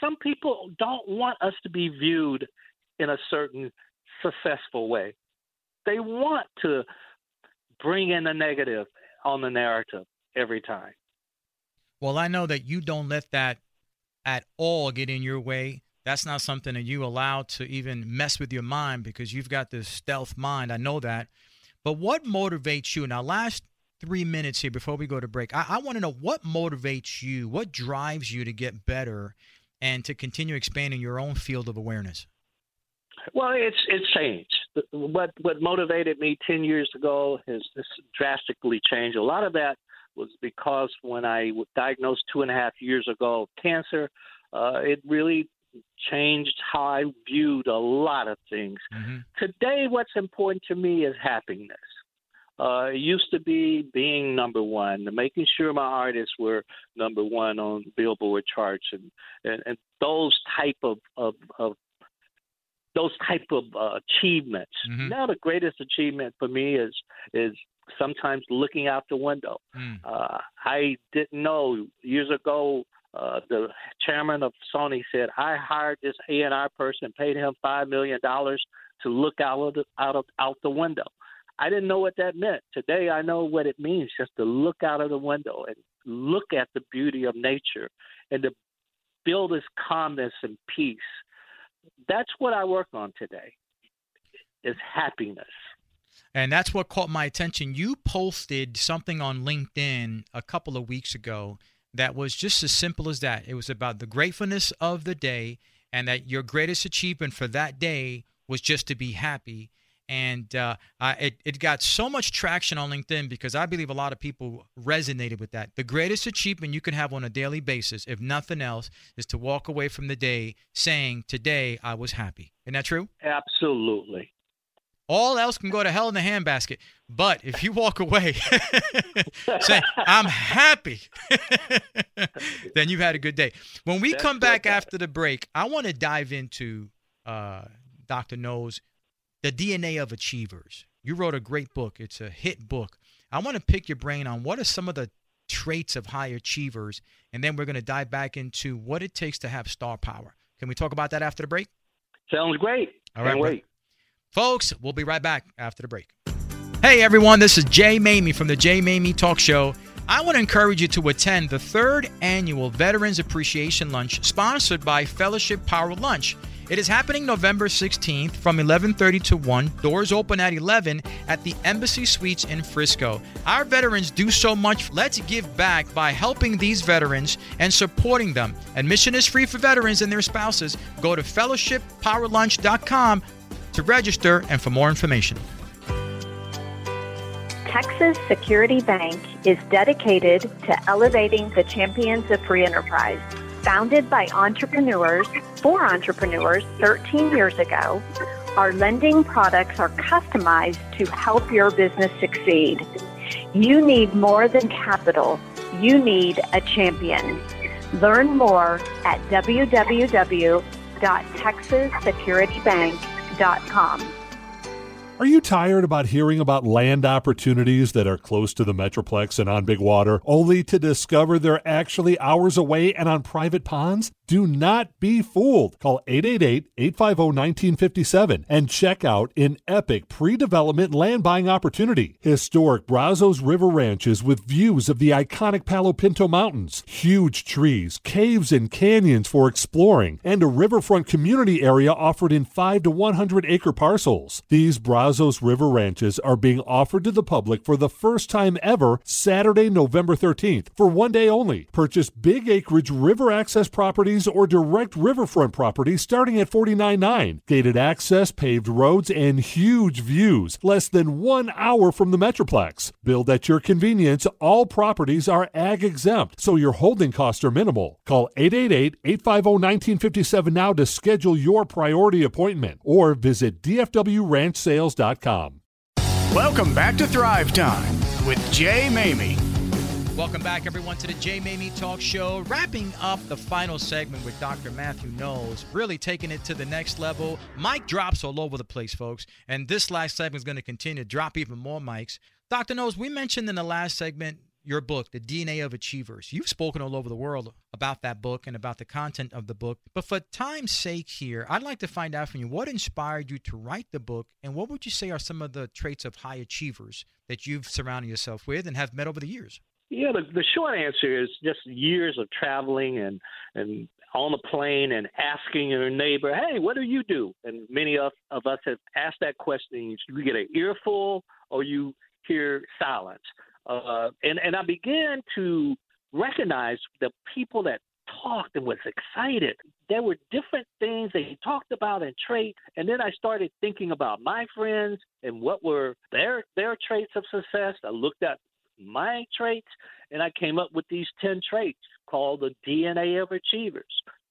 some people don't want us to be viewed in a certain successful way. They want to bring in the negative on the narrative every time. Well, I know that you don't let that at all get in your way. That's not something that you allow to even mess with your mind because you've got this stealth mind. I know that. But what motivates you? Now, last three minutes here before we go to break, I, I want to know what motivates you, what drives you to get better and to continue expanding your own field of awareness. Well, it's it's changed. What what motivated me ten years ago has, has drastically changed. A lot of that was because when I was diagnosed two and a half years ago of cancer, uh, it really changed how I viewed a lot of things. Mm-hmm. Today, what's important to me is happiness. Uh, it used to be being number one, making sure my artists were number one on Billboard charts, and and, and those type of, of of those type of uh, achievements. Mm-hmm. Now, the greatest achievement for me is is sometimes looking out the window. Mm. Uh, I didn't know years ago. Uh, the chairman of Sony said I hired this A and R person, paid him five million dollars to look out of the, out of out the window. I didn't know what that meant. Today, I know what it means just to look out of the window and look at the beauty of nature and to build this calmness and peace that's what I work on today is happiness. And that's what caught my attention. You posted something on LinkedIn a couple of weeks ago that was just as simple as that. It was about the gratefulness of the day and that your greatest achievement for that day was just to be happy. And uh, it, it got so much traction on linkedin because i believe a lot of people resonated with that. The greatest achievement you can have on a daily basis if nothing else is to walk away from the day saying today i was happy. Isn't that true? Absolutely all else can go to hell in the handbasket but if you walk away *laughs* saying i'm happy *laughs* then you've had a good day when we That's come back good. after the break i want to dive into uh, dr Knowles, the DNA of Achievers. You wrote a great book. It's a hit book. I want to pick your brain on what are some of the traits of high achievers, and then we're going to dive back into what it takes to have star power. Can we talk about that after the break? Sounds great. All right, wait. Folks, we'll be right back after the break. Hey everyone, this is Jay Maymi from the Jay Maymi Talk Show. I want to encourage you to attend the third annual Veterans Appreciation Lunch sponsored by Fellowship Power Lunch. It is happening November 16th from 11:30 to 1. Doors open at 11 at the Embassy Suites in Frisco. Our veterans do so much. Let's give back by helping these veterans and supporting them. Admission is free for veterans and their spouses. Go to fellowshippowerlunch.com to register and for more information. Texas Security Bank is dedicated to elevating the champions of free enterprise. Founded by entrepreneurs for entrepreneurs 13 years ago, our lending products are customized to help your business succeed. You need more than capital, you need a champion. Learn more at www.texassecuritybank.com com. Are you tired about hearing about land opportunities that are close to the Metroplex and on big water, only to discover they're actually hours away and on private ponds? Do not be fooled. Call 888-850-1957 and check out an epic pre-development land buying opportunity. Historic Brazos River ranches with views of the iconic Palo Pinto Mountains, huge trees, caves and canyons for exploring, and a riverfront community area offered in 5 to 100 acre parcels. These Brazos River ranches are being offered to the public for the first time ever Saturday, November 13th for one day only. Purchase big acreage river access properties or direct riverfront properties starting at $49.9. Gated access, paved roads, and huge views, less than one hour from the Metroplex. Build at your convenience. All properties are ag exempt, so your holding costs are minimal. Call 888 850 1957 now to schedule your priority appointment or visit DFWRanchSales.com. Welcome back to Thrive Time with Jay Maymi. Welcome back, everyone, to the Jay Maymi Talk Show. Wrapping up the final segment with Dr. Mathew Knowles, really taking it to the next level. Mic drops all over the place, folks, and this last segment is going to continue to drop even more mics. Dr. Knowles, we mentioned in the last segment your book, The DNA of Achievers. You've spoken all over the world about that book and about the content of the book. But for time's sake here, I'd like to find out from you what inspired you to write the book and what would you say are some of the traits of high achievers that you've surrounded yourself with and have met over the years? Yeah, the, the short answer is just years of traveling and and on the plane and asking your neighbor, "Hey, what do you do?" And many of, of us have asked that question. You get an earful or you hear silence. Uh, and and I began to recognize the people that talked and was excited. There were different things they talked about and traits, and then I started thinking about my friends and what were their their traits of success. I looked at my traits, and I came up with these 10 traits called the DNA of achievers.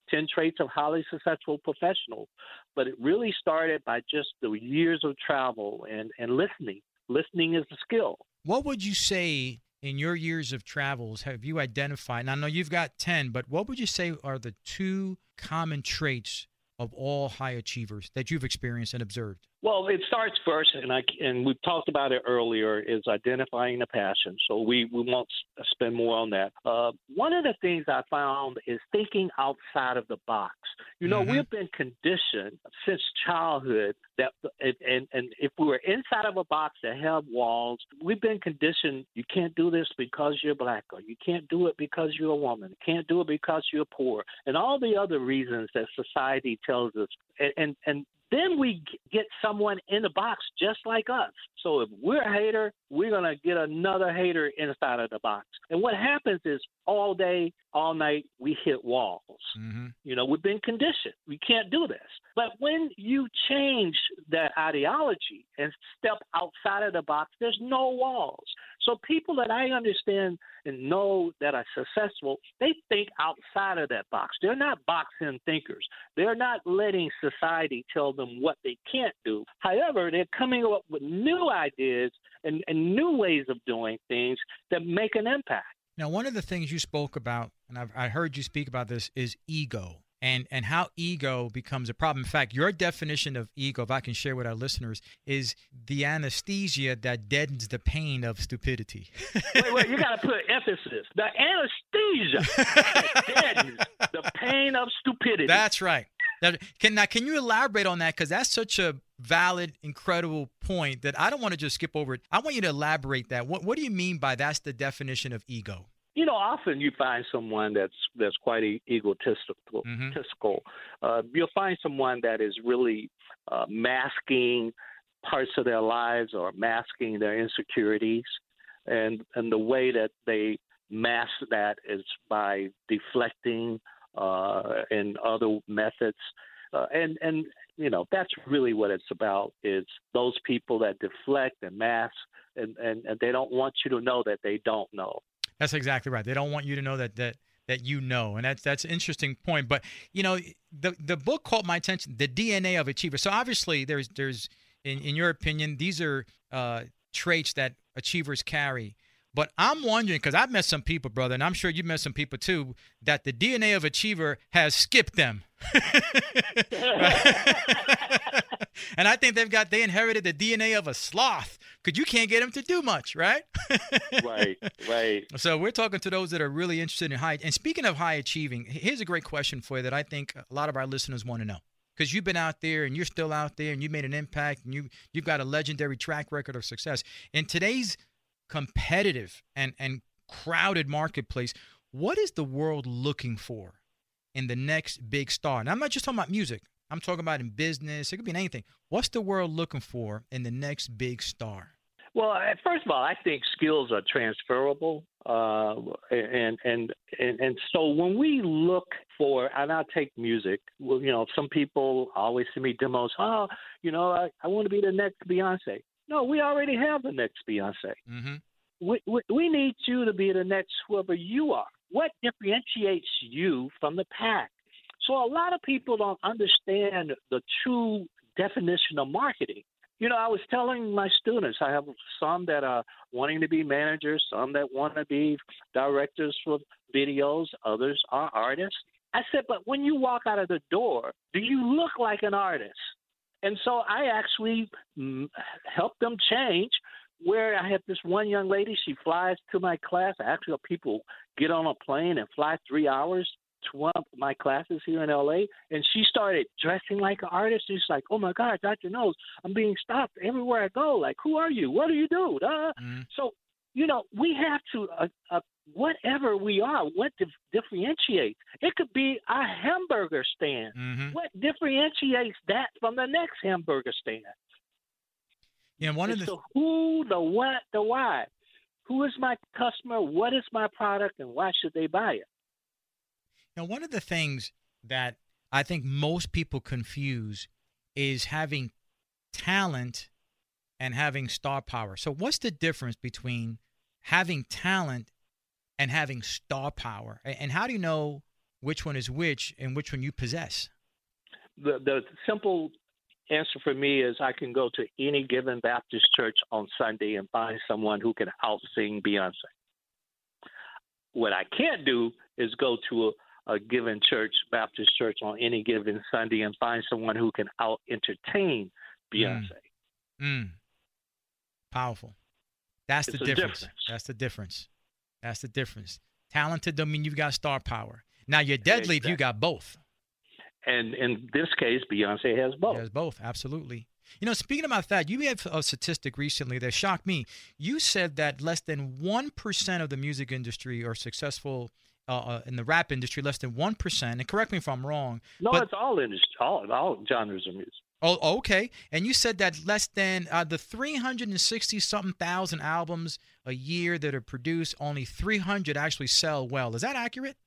10 traits of highly successful professionals. But it really started by just the years of travel and, and listening. Listening is a skill. What would you say in your years of travels have you identified? And I know you've got 10, but what would you say are the two common traits of all high achievers that you've experienced and observed? Well, it starts first, and I and we've talked about it earlier, is identifying the passion. So we we won't spend more on that. Uh, one of the things I found is thinking outside of the box. You know, mm-hmm. we've been conditioned since childhood that, and and if we were inside of a box that have walls, we've been conditioned. You can't do this because you're black, or you can't do it because you're a woman. You can't do it because you're poor, and all the other reasons that society tells us. And and, and then we get someone in the box just like us. So if we're a hater, we're going to get another hater inside of the box. And what happens is all day, all night, we hit walls. Mm-hmm. You know, we've been conditioned. We can't do this. But when you change that ideology and step outside of the box, there's no walls. So people that I understand and know that are successful, they think outside of that box. They're not box in thinkers. They're not letting society tell them what they can't do. However, they're coming up with new ideas and, and new ways of doing things that make an impact. Now, one of the things you spoke about, and I've, I heard you speak about this, is ego and and how ego becomes a problem. In fact, your definition of ego, if I can share with our listeners, is the anesthesia that deadens the pain of stupidity. wait, wait, you got to put emphasis. The anesthesia deadens the pain of stupidity. That's right. Now, can now can you elaborate on that? Because that's such a valid, incredible point that I don't want to just skip over it. I want you to elaborate that. What what do you mean by that's the definition of ego? You know, often you find someone that's that's quite egotistical. Mm-hmm. Uh, you'll find someone that is really uh, masking parts of their lives or masking their insecurities, and and the way that they mask that is by deflecting uh, and other methods. Uh, and and you know that's really what it's about is those people that deflect and mask and, and, and they don't want you to know that they don't know. That's exactly right. They don't want you to know that that that you know, and that's that's an interesting point. But you know, the the book caught my attention, the DNA of achiever. So obviously, there's there's in in your opinion, these are uh, traits that achievers carry. But I'm wondering because I've met some people, brother, and I'm sure you've met some people too, that the DNA of achiever has skipped them. *laughs* and I think they've got they inherited the DNA of a sloth because you can't get them to do much, right? *laughs* right, right. So we're talking to those that are really interested in high. And speaking of high achieving, here's a great question for you that I think a lot of our listeners want to know because you've been out there and you're still out there and you made an impact and you you've got a legendary track record of success in today's competitive and and crowded marketplace. What is the world looking for in the next big star? And I'm not just talking about music. I'm talking about in business. It could be in anything. What's the world looking for in the next big star? Well, first of all, I think skills are transferable, uh, and, and and and so when we look for, and I'll take music. Well, you know, some people always send me demos. Oh, you know, I, I want to be the next Beyonce. No, we already have the next Beyonce. Mm-hmm. We, we we need you to be the next whoever you are. What differentiates you from the pack? So a lot of people don't understand the true definition of marketing. You know, I was telling my students, I have some that are wanting to be managers, some that want to be directors for videos, others are artists. I said, but when you walk out of the door, do you look like an artist? And so I actually mm, help them change. Where I have this one young lady, she flies to my class. Actually, people get on a plane and fly three hours to one of my classes here in LA, and she started dressing like an artist. She's like, "Oh my God, Doctor Knowles I'm being stopped everywhere I go. Like, who are you? What do you do?" Uh, mm-hmm. So, you know, we have to uh, uh, whatever we are, what dif- differentiates. It could be a hamburger stand. Mm-hmm. What differentiates that from the next hamburger stand? Yeah, one it's of the the who, the what, the why. Who is my customer? What is my product, and why should they buy it? Now, one of the things that I think most people confuse is having talent and having star power. So, what's the difference between having talent and having star power? And how do you know which one is which and which one you possess? The, the simple answer for me is I can go to any given Baptist church on Sunday and find someone who can out sing Beyonce. What I can't do is go to a a given church, Baptist church, on any given Sunday and find someone who can out entertain Beyonce. Mm. Mm. Powerful. That's It's the difference. difference. That's the difference. That's the difference. Talented don't mean you've got star power. Now you're deadly if you got both. And in this case, Beyonce has both. Has both, absolutely. You know, speaking about that, you had a statistic recently that shocked me. You said that less than 1% of the music industry are successful uh, uh, in the rap industry, less than 1%. And correct me if I'm wrong. No, but, it's all industry, all all genres of music. Oh, okay. And you said that less than uh, the 360 something thousand albums a year that are produced, only 300 actually sell well. Is that accurate?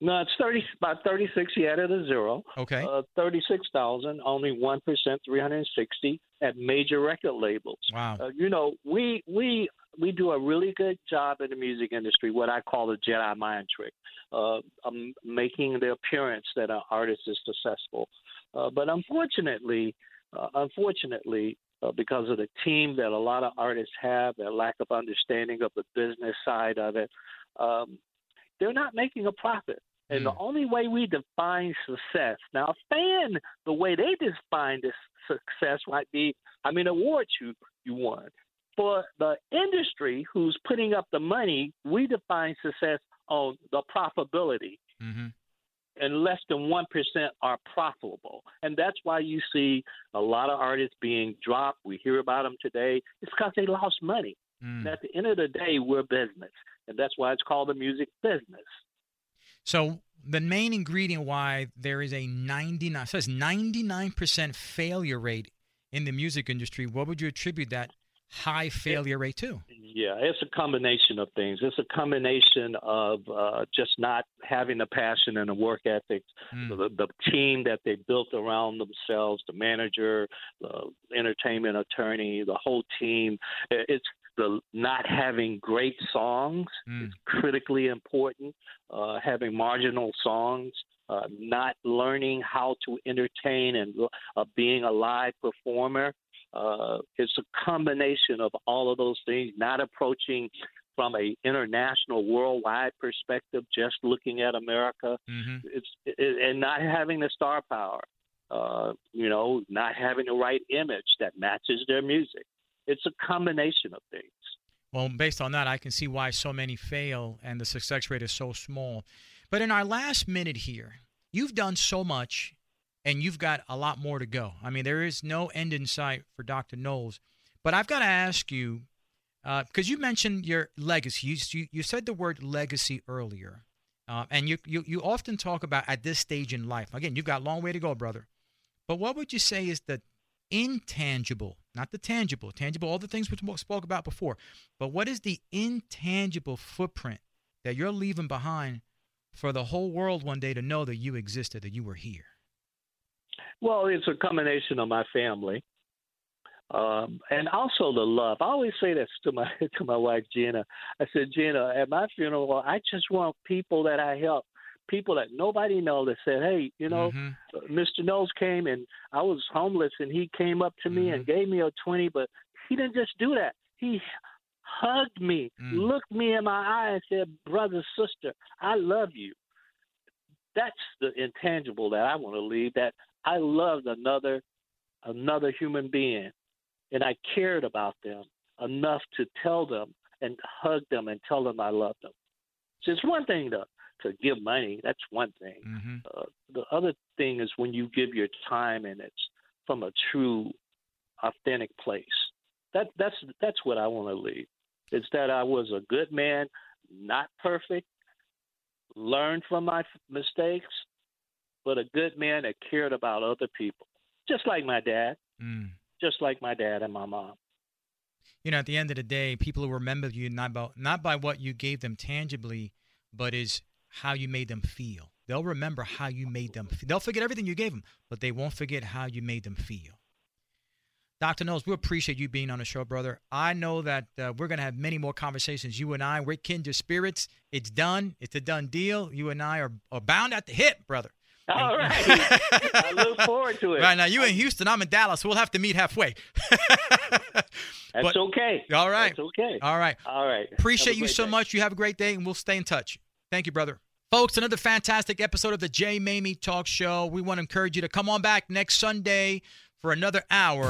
No, it's thirty about thirty six. You added a zero. Okay. Uh, thirty six thousand, only one percent, three hundred and sixty at major record labels. Wow. Uh, you know, we we we do a really good job in the music industry. What I call the Jedi mind trick, uh, um, making the appearance that an artist is successful. Uh, but unfortunately, uh, unfortunately, uh, because of the team that a lot of artists have, their lack of understanding of the business side of it, um, they're not making a profit. And the only way we define success now, a fan, the way they define this success might be, I mean, awards you you won. For the industry who's putting up the money, we define success on the profitability Mm-hmm. And less than 1% are profitable. And that's why you see a lot of artists being dropped. We hear about them today. It's because they lost money. Mm. At the end of the day, we're business. And that's why it's called the music business. So the main ingredient why there is a 99 says 99% failure rate in the music industry, what would you attribute that high failure rate too. Yeah, it's a combination of things. It's a combination of uh, just not having the passion and the work ethic, Mm. the, the team that they built around themselves, the manager, the entertainment attorney, the whole team. It's the not having great songs is critically important. Uh, having marginal songs, uh, not learning how to entertain, and uh, being a live performer. Uh, it's a combination of all of those things. Not approaching from a international, worldwide perspective, just looking at America. It's it, and not having the star power. Uh, you know, not having the right image that matches their music. It's a combination of things. Well, based on that, I can see why so many fail and the success rate is so small. But in our last minute here, you've done so much and you've got a lot more to go. I mean, there is no end in sight for Dr. Knowles. But I've got to ask you, because you mentioned your legacy, you, you, you said the word legacy earlier. Uh, and you, you, you often talk about at this stage in life. Again, you've got a long way to go, brother. But what would you say is the intangible, not the tangible, tangible, all the things we spoke about before, but what is the intangible footprint that you're leaving behind for the whole world one day to know that you existed, that you were here? Well, it's a combination of my family, um, and also the love. I always say this to my *laughs* to my wife Gina. I said, Gina, at my funeral, I just want people that I help, people that nobody know that said, hey, you know, Mm-hmm. Mr. Knowles came and I was homeless, and he came up to me and Mm-hmm. gave me a twenty, but he didn't just do that. He hugged me, Mm. looked me in my eye, and said, brother, sister, I love you. That's the intangible that I want to leave. That I loved another another human being, and I cared about them enough to tell them and hug them and tell them I loved them. So it's one thing to to give money. That's one thing. Mm-hmm. Uh, the other thing is when you give your time and it's from a true, authentic place. That that's that's what I want to leave. It's that I was a good man, not perfect, learned from my f- mistakes, but a good man that cared about other people, just like my dad, Mm. just like my dad and my mom. You know, at the end of the day, people will remember you not about not by what you gave them tangibly, but is how you made them feel. They'll remember how you made them. Feel. They'll forget everything you gave them, but they won't forget how you made them feel. Dr. Knowles, we appreciate you being on the show, brother. I know that uh, we're going to have many more conversations. You and I, we're kindred spirits. It's done. It's a done deal. You and I are, are bound at the hip, brother. All right. *laughs* I look forward to it. Right now, you in Houston, I'm in Dallas. We'll have to meet halfway. *laughs* That's But- okay. All right. That's okay. All right. All right. Appreciate you so day. much. You have a great day, and we'll stay in touch. Thank you, brother. Folks, another fantastic episode of the Jay Maymi Talk Show. We want to encourage you to come on back next Sunday for another hour